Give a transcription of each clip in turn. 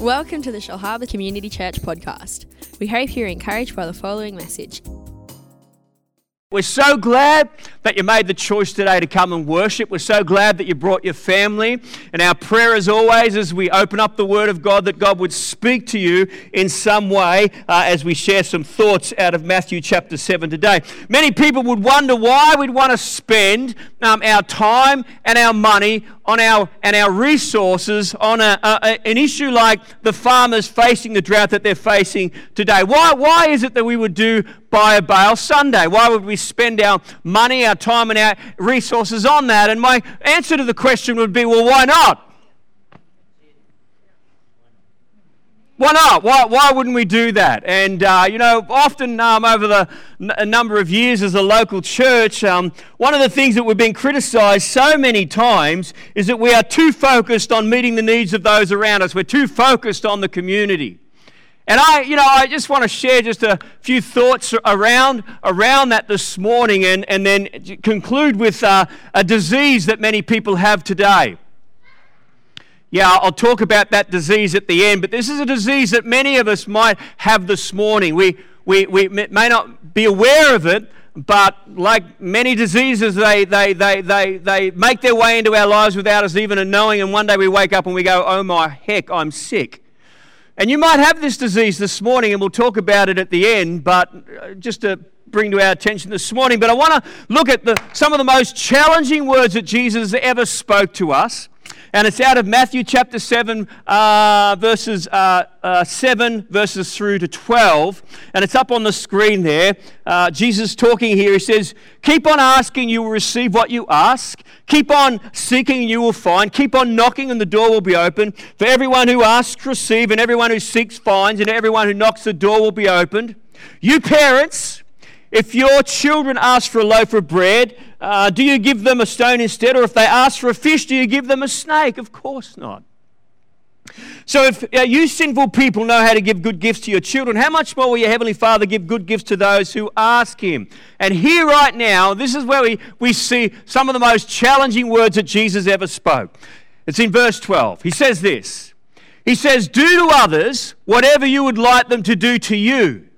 Welcome to the Shellharbour Community Church podcast. We hope you're encouraged by the following message. We're so glad that you made the choice today to come and worship. We're so glad that you brought your family. And our prayer, as always, as we open up the Word of God, that God would speak to you in some way uh, as we share some thoughts out of Matthew chapter 7 today. Many people would wonder why we'd want to spend um, our time and our money on our and our resources on a, a, an issue like the farmers facing the drought that they're facing today. Why, why is it that we would do buy a bale Sunday? Why would we spend our money, our time, and our resources on that? And my answer to the question would be, well, why not? Why not? Why, why wouldn't we do that? And, uh, you know, often um, over the number of years as a local church, um, one of the things that we've been criticized so many times is that we are too focused on meeting the needs of those around us. We're too focused on the community. And I, you know, I just want to share just a few thoughts around, around that this morning and, and then conclude with uh, a disease that many people have today. Yeah, I'll talk about that disease at the end, but this is a disease that many of us might have this morning. We, we, we may not be aware of it, but like many diseases, they, they, they, they, they make their way into our lives without us even knowing, and one day we wake up and we go, oh my heck, I'm sick. And you might have this disease this morning, and we'll talk about it at the end, but uh, just to bring to our attention this morning. But I want to look at the, some of the most challenging words that Jesus ever spoke to us. And it's out of Matthew chapter 7, uh, verses uh, uh, 7, verses through to 12. And it's up on the screen there. Uh, Jesus talking here. He says, Keep on asking, you will receive what you ask. Keep on seeking, you will find. Keep on knocking, and the door will be open. For everyone who asks, receive, and everyone who seeks, finds, and everyone who knocks, the door will be opened. You parents, if your children ask for a loaf of bread, uh, do you give them a stone instead? Or if they ask for a fish, do you give them a snake? Of course not. So, if uh, you sinful people know how to give good gifts to your children, how much more will your Heavenly Father give good gifts to those who ask Him? And here, right now, this is where we, we see some of the most challenging words that Jesus ever spoke. It's in verse 12. He says this He says, Do to others whatever you would like them to do to you.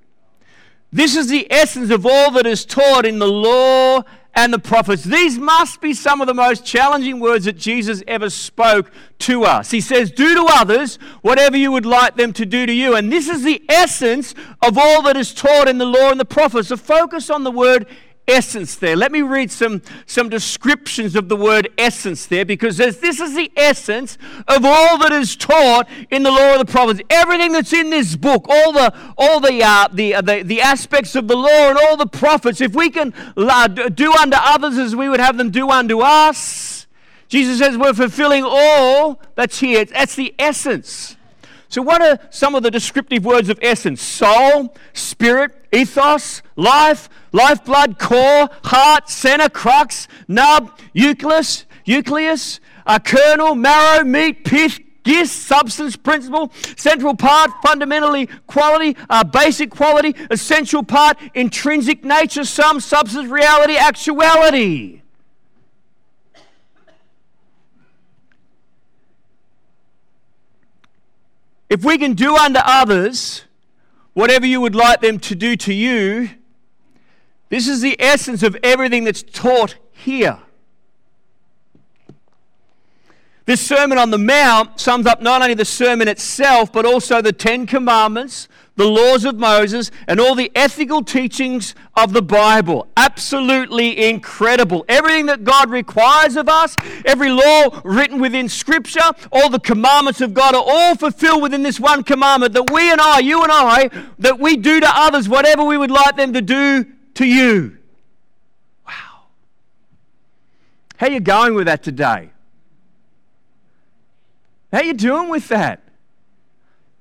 This is the essence of all that is taught in the law and the prophets. These must be some of the most challenging words that Jesus ever spoke to us. He says, Do to others whatever you would like them to do to you. And this is the essence of all that is taught in the law and the prophets. So focus on the word essence there. Let me read some, some descriptions of the word essence there because this is the essence of all that is taught in the law of the prophets. Everything that's in this book, all the, all the, uh, the, uh, the, the aspects of the law and all the prophets, if we can uh, do unto others as we would have them do unto us, Jesus says we're fulfilling all that's here. That's the essence. So, what are some of the descriptive words of essence? Soul, spirit, ethos, life, lifeblood, core, heart, center, crux, nub, nucleus, nucleus, a kernel, marrow, meat, pith, gist, substance, principle, central part, fundamentally quality, uh, basic quality, essential part, intrinsic nature, sum, substance, reality, actuality. If we can do unto others whatever you would like them to do to you, this is the essence of everything that's taught here. This Sermon on the Mount sums up not only the sermon itself, but also the Ten Commandments, the laws of Moses, and all the ethical teachings of the Bible. Absolutely incredible. Everything that God requires of us, every law written within Scripture, all the commandments of God are all fulfilled within this one commandment that we and I, you and I, that we do to others whatever we would like them to do to you. Wow. How are you going with that today? How you doing with that?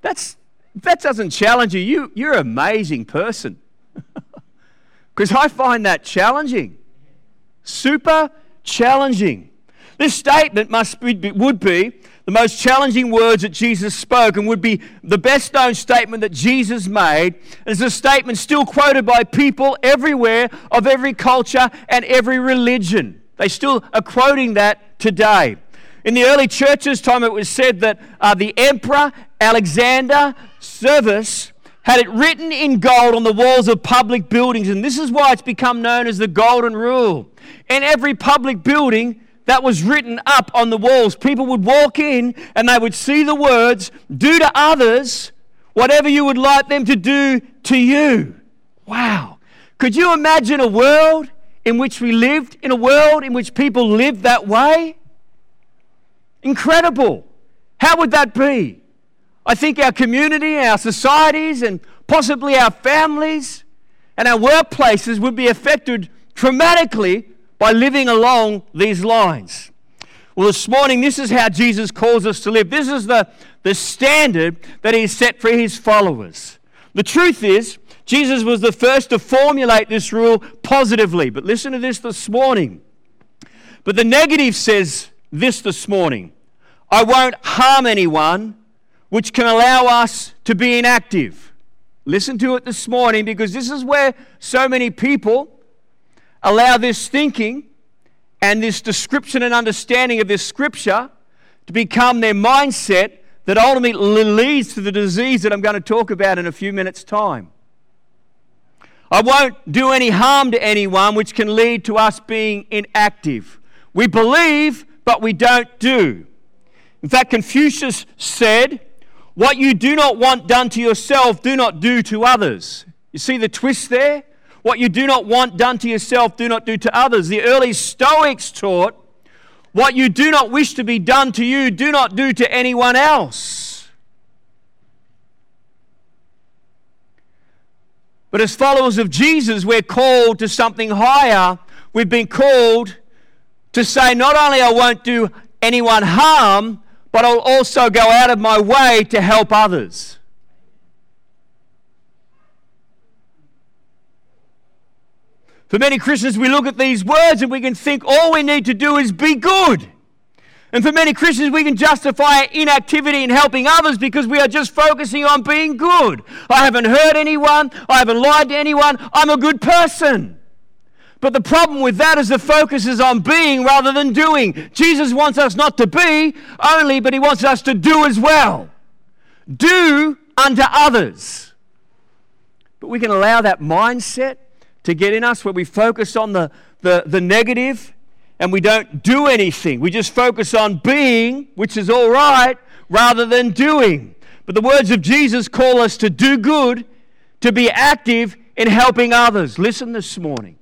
That's that doesn't challenge you, you you're an amazing person. Because I find that challenging. Super challenging. This statement must be, would be the most challenging words that Jesus spoke and would be the best known statement that Jesus made. It's a statement still quoted by people everywhere, of every culture and every religion. They still are quoting that today. In the early church's time, it was said that uh, the emperor Alexander Severus had it written in gold on the walls of public buildings, and this is why it's become known as the Golden Rule. In every public building, that was written up on the walls. People would walk in and they would see the words, Do to others whatever you would like them to do to you. Wow. Could you imagine a world in which we lived, in a world in which people lived that way? Incredible. How would that be? I think our community, our societies, and possibly our families and our workplaces would be affected dramatically by living along these lines. Well, this morning, this is how Jesus calls us to live. This is the, the standard that He set for His followers. The truth is, Jesus was the first to formulate this rule positively. But listen to this this morning. But the negative says this this morning I won't harm anyone which can allow us to be inactive. Listen to it this morning because this is where so many people allow this thinking and this description and understanding of this scripture to become their mindset that ultimately leads to the disease that I'm going to talk about in a few minutes' time. I won't do any harm to anyone, which can lead to us being inactive. We believe, but we don't do. In fact, Confucius said, what you do not want done to yourself, do not do to others. You see the twist there? What you do not want done to yourself, do not do to others. The early Stoics taught, what you do not wish to be done to you, do not do to anyone else. But as followers of Jesus, we're called to something higher. We've been called to say, not only I won't do anyone harm, but I'll also go out of my way to help others. For many Christians, we look at these words and we can think all we need to do is be good. And for many Christians, we can justify inactivity in helping others because we are just focusing on being good. I haven't hurt anyone, I haven't lied to anyone, I'm a good person. But the problem with that is the focus is on being rather than doing. Jesus wants us not to be only, but he wants us to do as well. Do unto others. But we can allow that mindset to get in us where we focus on the, the, the negative and we don't do anything. We just focus on being, which is all right, rather than doing. But the words of Jesus call us to do good, to be active in helping others. Listen this morning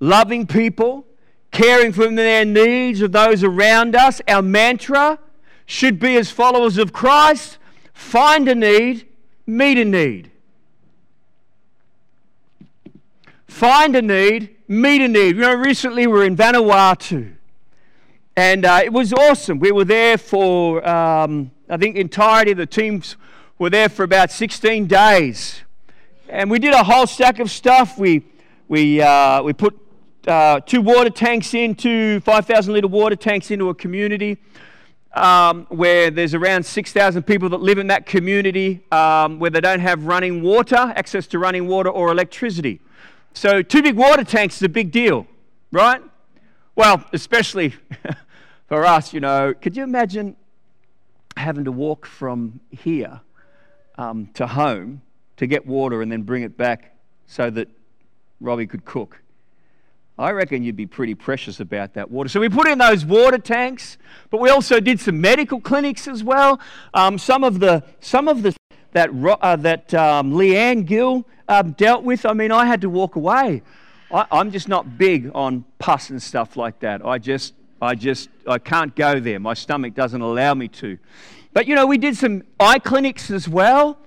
loving people, caring for their needs of those around us. Our mantra should be as followers of Christ find a need, meet a need. Find a need, meet a need. You know, recently we were in Vanuatu, and uh, it was awesome. We were there for, um, I think, entirety of the teams were there for about 16 days, and we did a whole stack of stuff. We we uh, we put uh, two water tanks into 5,000 litre water tanks into a community um, where there's around 6,000 people that live in that community um, where they don't have running water, access to running water or electricity. So, two big water tanks is a big deal, right? Well, especially for us, you know. Could you imagine having to walk from here um, to home to get water and then bring it back so that Robbie could cook? I reckon you'd be pretty precious about that water. So we put in those water tanks, but we also did some medical clinics as well. Um, some of the some of the that uh, that um, Leanne Gill um, dealt with. I mean, I had to walk away. I, I'm just not big on pus and stuff like that. I just I just I can't go there. My stomach doesn't allow me to. But you know, we did some eye clinics as well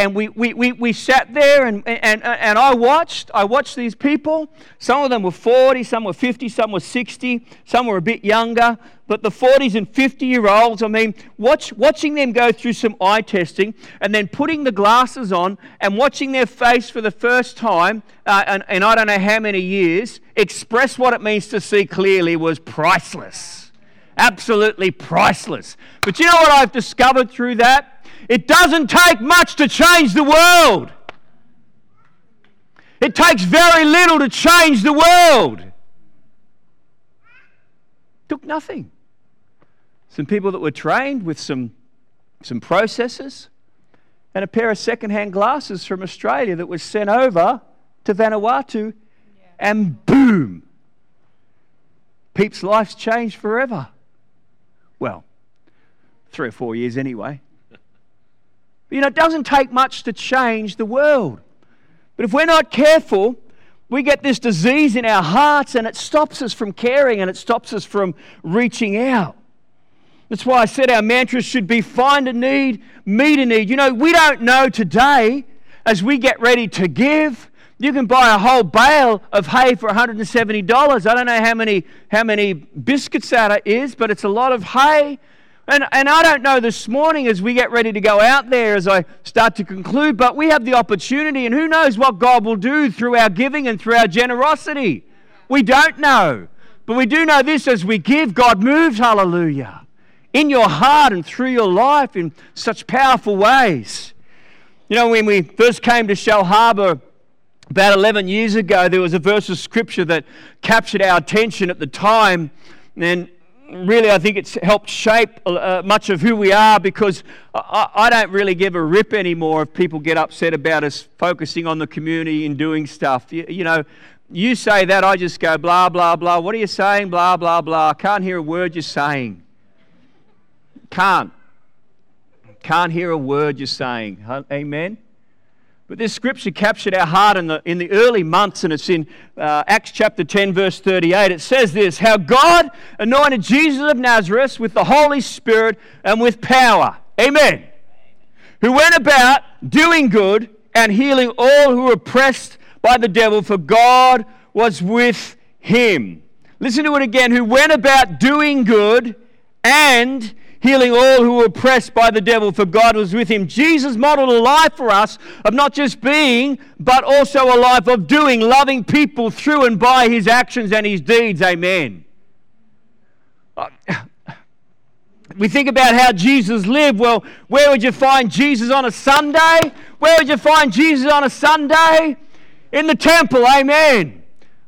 and we, we, we, we sat there and, and, and I watched. I watched these people. Some of them were 40, some were 50, some were 60, some were a bit younger. But the 40s and 50 year olds, I mean, watch, watching them go through some eye testing and then putting the glasses on and watching their face for the first time, uh, and, and I don't know how many years, express what it means to see clearly was priceless. Absolutely priceless. But you know what I've discovered through that? It doesn't take much to change the world. It takes very little to change the world. Took nothing. Some people that were trained with some, some processes, and a pair of second-hand glasses from Australia that was sent over to Vanuatu, and boom, Peep's life's changed forever. Well, three or four years anyway. You know, it doesn't take much to change the world. But if we're not careful, we get this disease in our hearts and it stops us from caring and it stops us from reaching out. That's why I said our mantras should be find a need, meet a need. You know, we don't know today as we get ready to give. You can buy a whole bale of hay for $170. I don't know how many, how many biscuits that is, but it's a lot of hay. And, and I don't know this morning as we get ready to go out there, as I start to conclude, but we have the opportunity, and who knows what God will do through our giving and through our generosity. We don't know. But we do know this as we give, God moves, hallelujah, in your heart and through your life in such powerful ways. You know, when we first came to Shellharbour about 11 years ago, there was a verse of scripture that captured our attention at the time. And really, I think it's helped shape uh, much of who we are because I, I, don't really give a rip anymore if people get upset about us focusing on the community and doing stuff. You, you know, you say that, I just go blah, blah, blah. What are you saying? Blah, blah, blah. I can't hear a word you're saying. Can't. Can't hear a word you're saying. Amen? But this scripture captured our heart in the, in the early months, and it's in uh, Acts chapter 10, verse 38. It says this How God anointed Jesus of Nazareth with the Holy Spirit and with power. Amen. Who went about doing good and healing all who were oppressed by the devil, for God was with him. Listen to it again. Who went about doing good and healing all who were oppressed by the devil, for God was with him. Jesus modeled a life for us of not just being, but also a life of doing, loving people through and by his actions and his deeds. Amen. Uh, we think about how Jesus lived. Well, where would you find Jesus on a Sunday? Where would you find Jesus on a Sunday? In the temple. Amen.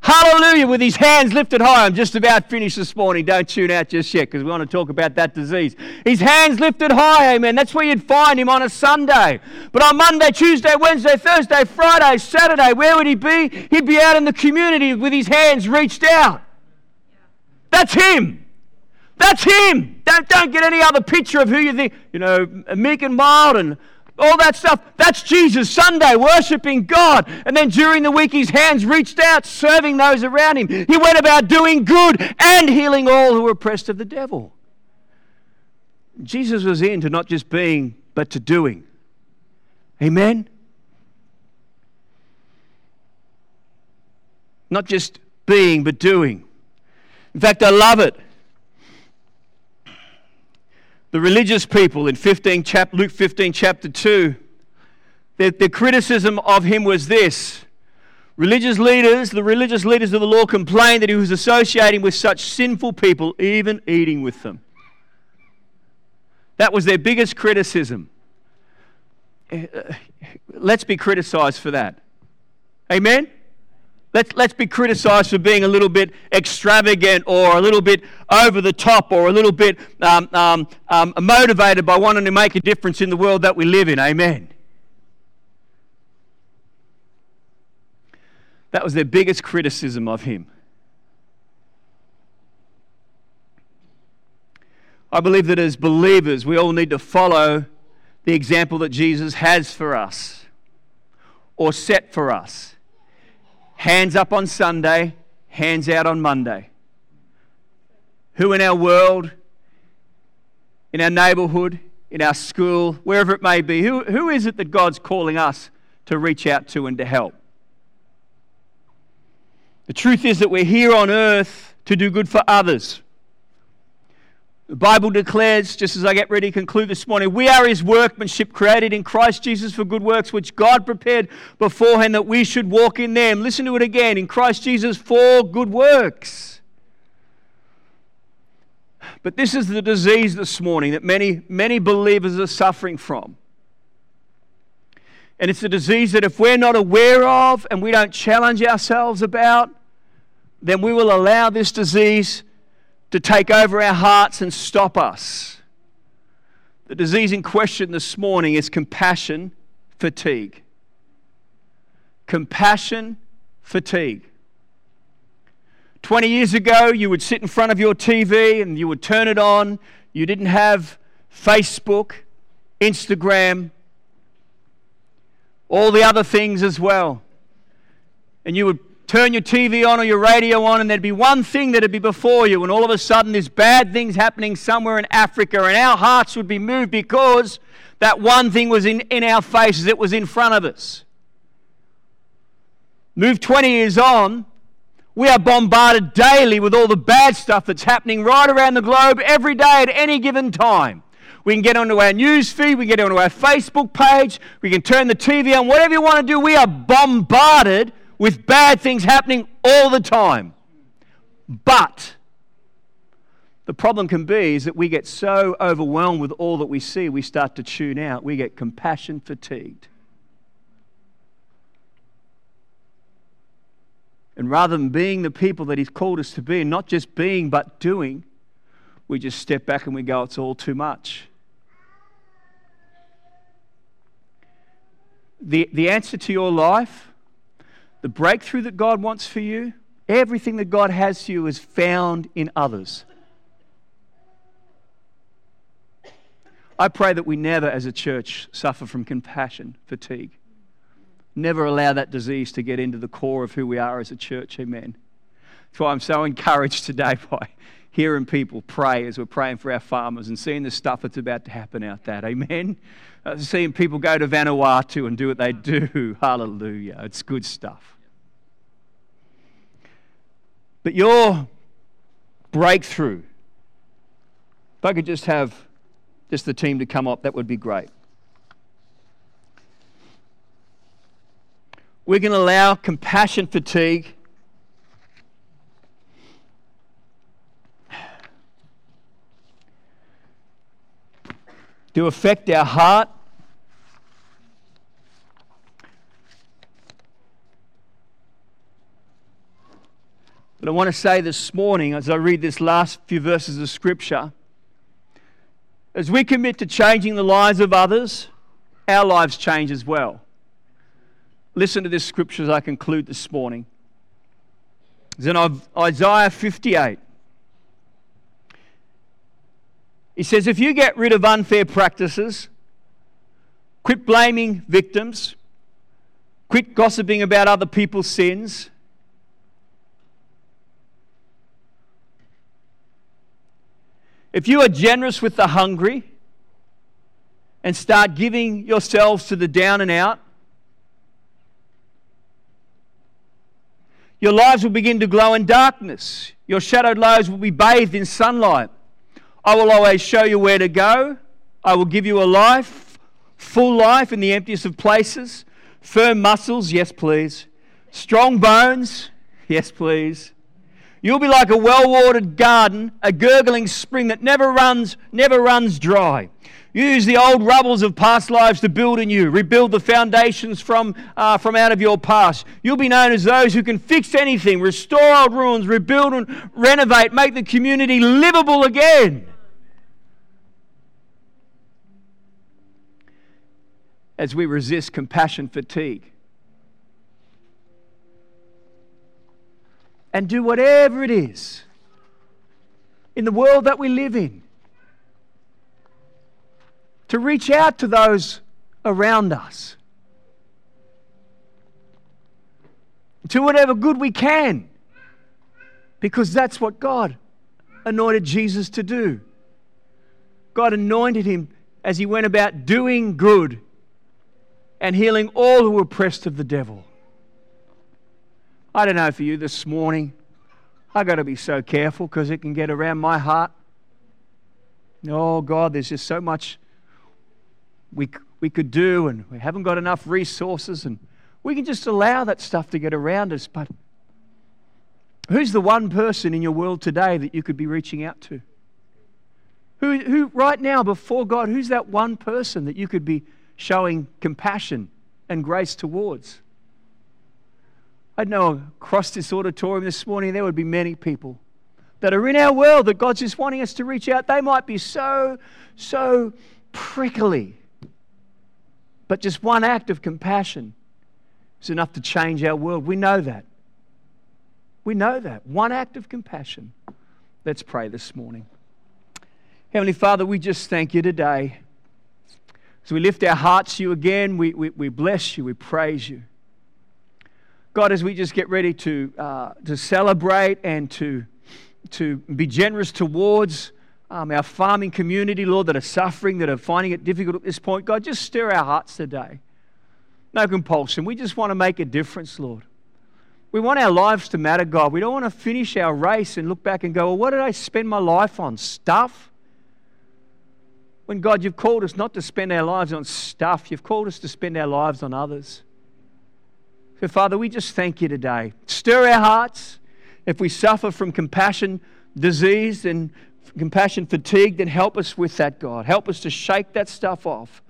Hallelujah, with his hands lifted high. I'm just about finished this morning. Don't tune out just yet because we want to talk about that disease. His hands lifted high, amen. That's where you'd find him on a Sunday. But on Monday, Tuesday, Wednesday, Thursday, Friday, Saturday, where would he be? He'd be out in the community with his hands reached out. That's him. That's him. Don't, don't get any other picture of who you think, you know, meek and mild and all that stuff. That's Jesus Sunday, worshiping God. And then during the week, his hands reached out, serving those around him. He went about doing good and healing all who were oppressed of the devil. Jesus was into not just being, but to doing. Amen? Not just being, but doing. In fact, I love it the religious people in 15 chap- Luke 15, chapter 2, their, their criticism of him was this. Religious leaders, the religious leaders of the law complained that he was associating with such sinful people, even eating with them. That was their biggest criticism. Eh, eh, let's be criticized for that. Amen? Let's, let's be criticized for being a little bit extravagant or a little bit over the top or a little bit um, um, um, motivated by wanting to make a difference in the world that we live in. Amen. That was their biggest criticism of him. I believe that as believers, we all need to follow the example that Jesus has for us or set for us. Hands up on Sunday, hands out on Monday. Who in our world, in our neighborhood, in our school, wherever it may be, who, who is it that God's calling us to reach out to and to help? The truth is that we're here on earth to do good for others. The Bible declares, just as I get ready to conclude this morning, we are his workmanship created in Christ Jesus for good works, which God prepared beforehand that we should walk in them. Listen to it again in Christ Jesus for good works. But this is the disease this morning that many, many believers are suffering from. And it's a disease that if we're not aware of and we don't challenge ourselves about, then we will allow this disease to take over our hearts and stop us. The disease in question this morning is compassion fatigue. Compassion fatigue. 20 years ago, you would sit in front of your TV and you would turn it on. You didn't have Facebook, Instagram, all the other things as well. And you would turn your TV on or your radio on, and there'd be one thing that'd be before you, and all of a sudden, there's bad thing's happening somewhere in Africa, and our hearts would be moved because that one thing was in, in our faces, it was in front of us. Move 20 years on, we are bombarded daily with all the bad stuff that's happening right around the globe every day at any given time. We can get onto our news feed, we can get onto our Facebook page, we can turn the TV on, whatever you want to do. We are bombarded with bad things happening all the time. But the problem can be is that we get so overwhelmed with all that we see, we start to tune out. We get compassion fatigued. And rather than being the people that He's called us to be, and not just being but doing, we just step back and we go, it's all too much. The, the answer to your life the breakthrough that God wants for you, everything that God has for you is found in others. I pray that we never, as a church, suffer from compassion fatigue. Never allow that disease to get into the core of who we are as a church. Amen. That's why I'm so encouraged today by hearing people pray as we're praying for our farmers and seeing the stuff that's about to happen out there. Amen. Uh, seeing people go to Vanuatu and do what they do. Hallelujah. It's good stuff. But your breakthrough, if I could just have just the team to come up, that would be great. We're going to allow compassion fatigue to affect our heart. But I want to say this morning, as I read this last few verses of Scripture, as we commit to changing the lives of others, our lives change as well. Listen to this scripture as I conclude this morning. It's in Isaiah 58. He says, if you get rid of unfair practices, quit blaming victims, quit gossiping about other people's sins, if you are generous with the hungry and start giving yourselves to the down and out, your lives will begin to glow in darkness. Your shadowed lives will be bathed in sunlight. I will always show you where to go. I will give you a life, full life in the emptiest of places. Firm muscles, yes, please. Strong bones, yes, please. You'll be like a well-watered garden, a gurgling spring that never runs, never runs dry. Use the old rubbles of past lives to build anew. Rebuild the foundations from, uh, from out of your past. You'll be known as those who can fix anything, restore old ruins, rebuild and renovate, make the community livable again. As we resist compassion fatigue. And do whatever it is in the world that we live in to reach out to those around us. To whatever good we can. Because that's what God anointed Jesus to do. God anointed him as he went about doing good and healing all who were oppressed of the devil. I don't know for you this morning. I got to be so careful because it can get around my heart. Oh God, there's just so much we we could do, and we haven't got enough resources, and we can just allow that stuff to get around us. But who's the one person in your world today that you could be reaching out to? Who, who right now before God, who's that one person that you could be showing compassion and grace towards. I know across this auditorium this morning there would be many people that are in our world that God's just wanting us to reach out, they might be so, so prickly. But just one act of compassion is enough to change our world. We know that. We know that. One act of compassion. Let's pray this morning. Heavenly Father, we just thank you today. As we lift our hearts to you again, we, we, we bless you, we praise you. God, as we just get ready to, uh, to celebrate and to, to be generous towards um, our farming community, Lord, that are suffering, that are finding it difficult at this point, God, just stir our hearts today. No compulsion. We just want to make a difference, Lord. We want our lives to matter, God. We don't want to finish our race and look back and go, well, what did I spend my life on? Stuff? When God, you've called us not to spend our lives on stuff, you've called us to spend our lives on others. So, Father, we just thank you today. Stir our hearts. If we suffer from compassion disease and compassion fatigue, then help us with that, God. Help us to shake that stuff off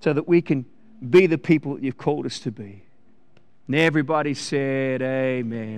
so that we can be the people that you've called us to be. And everybody said, Amen.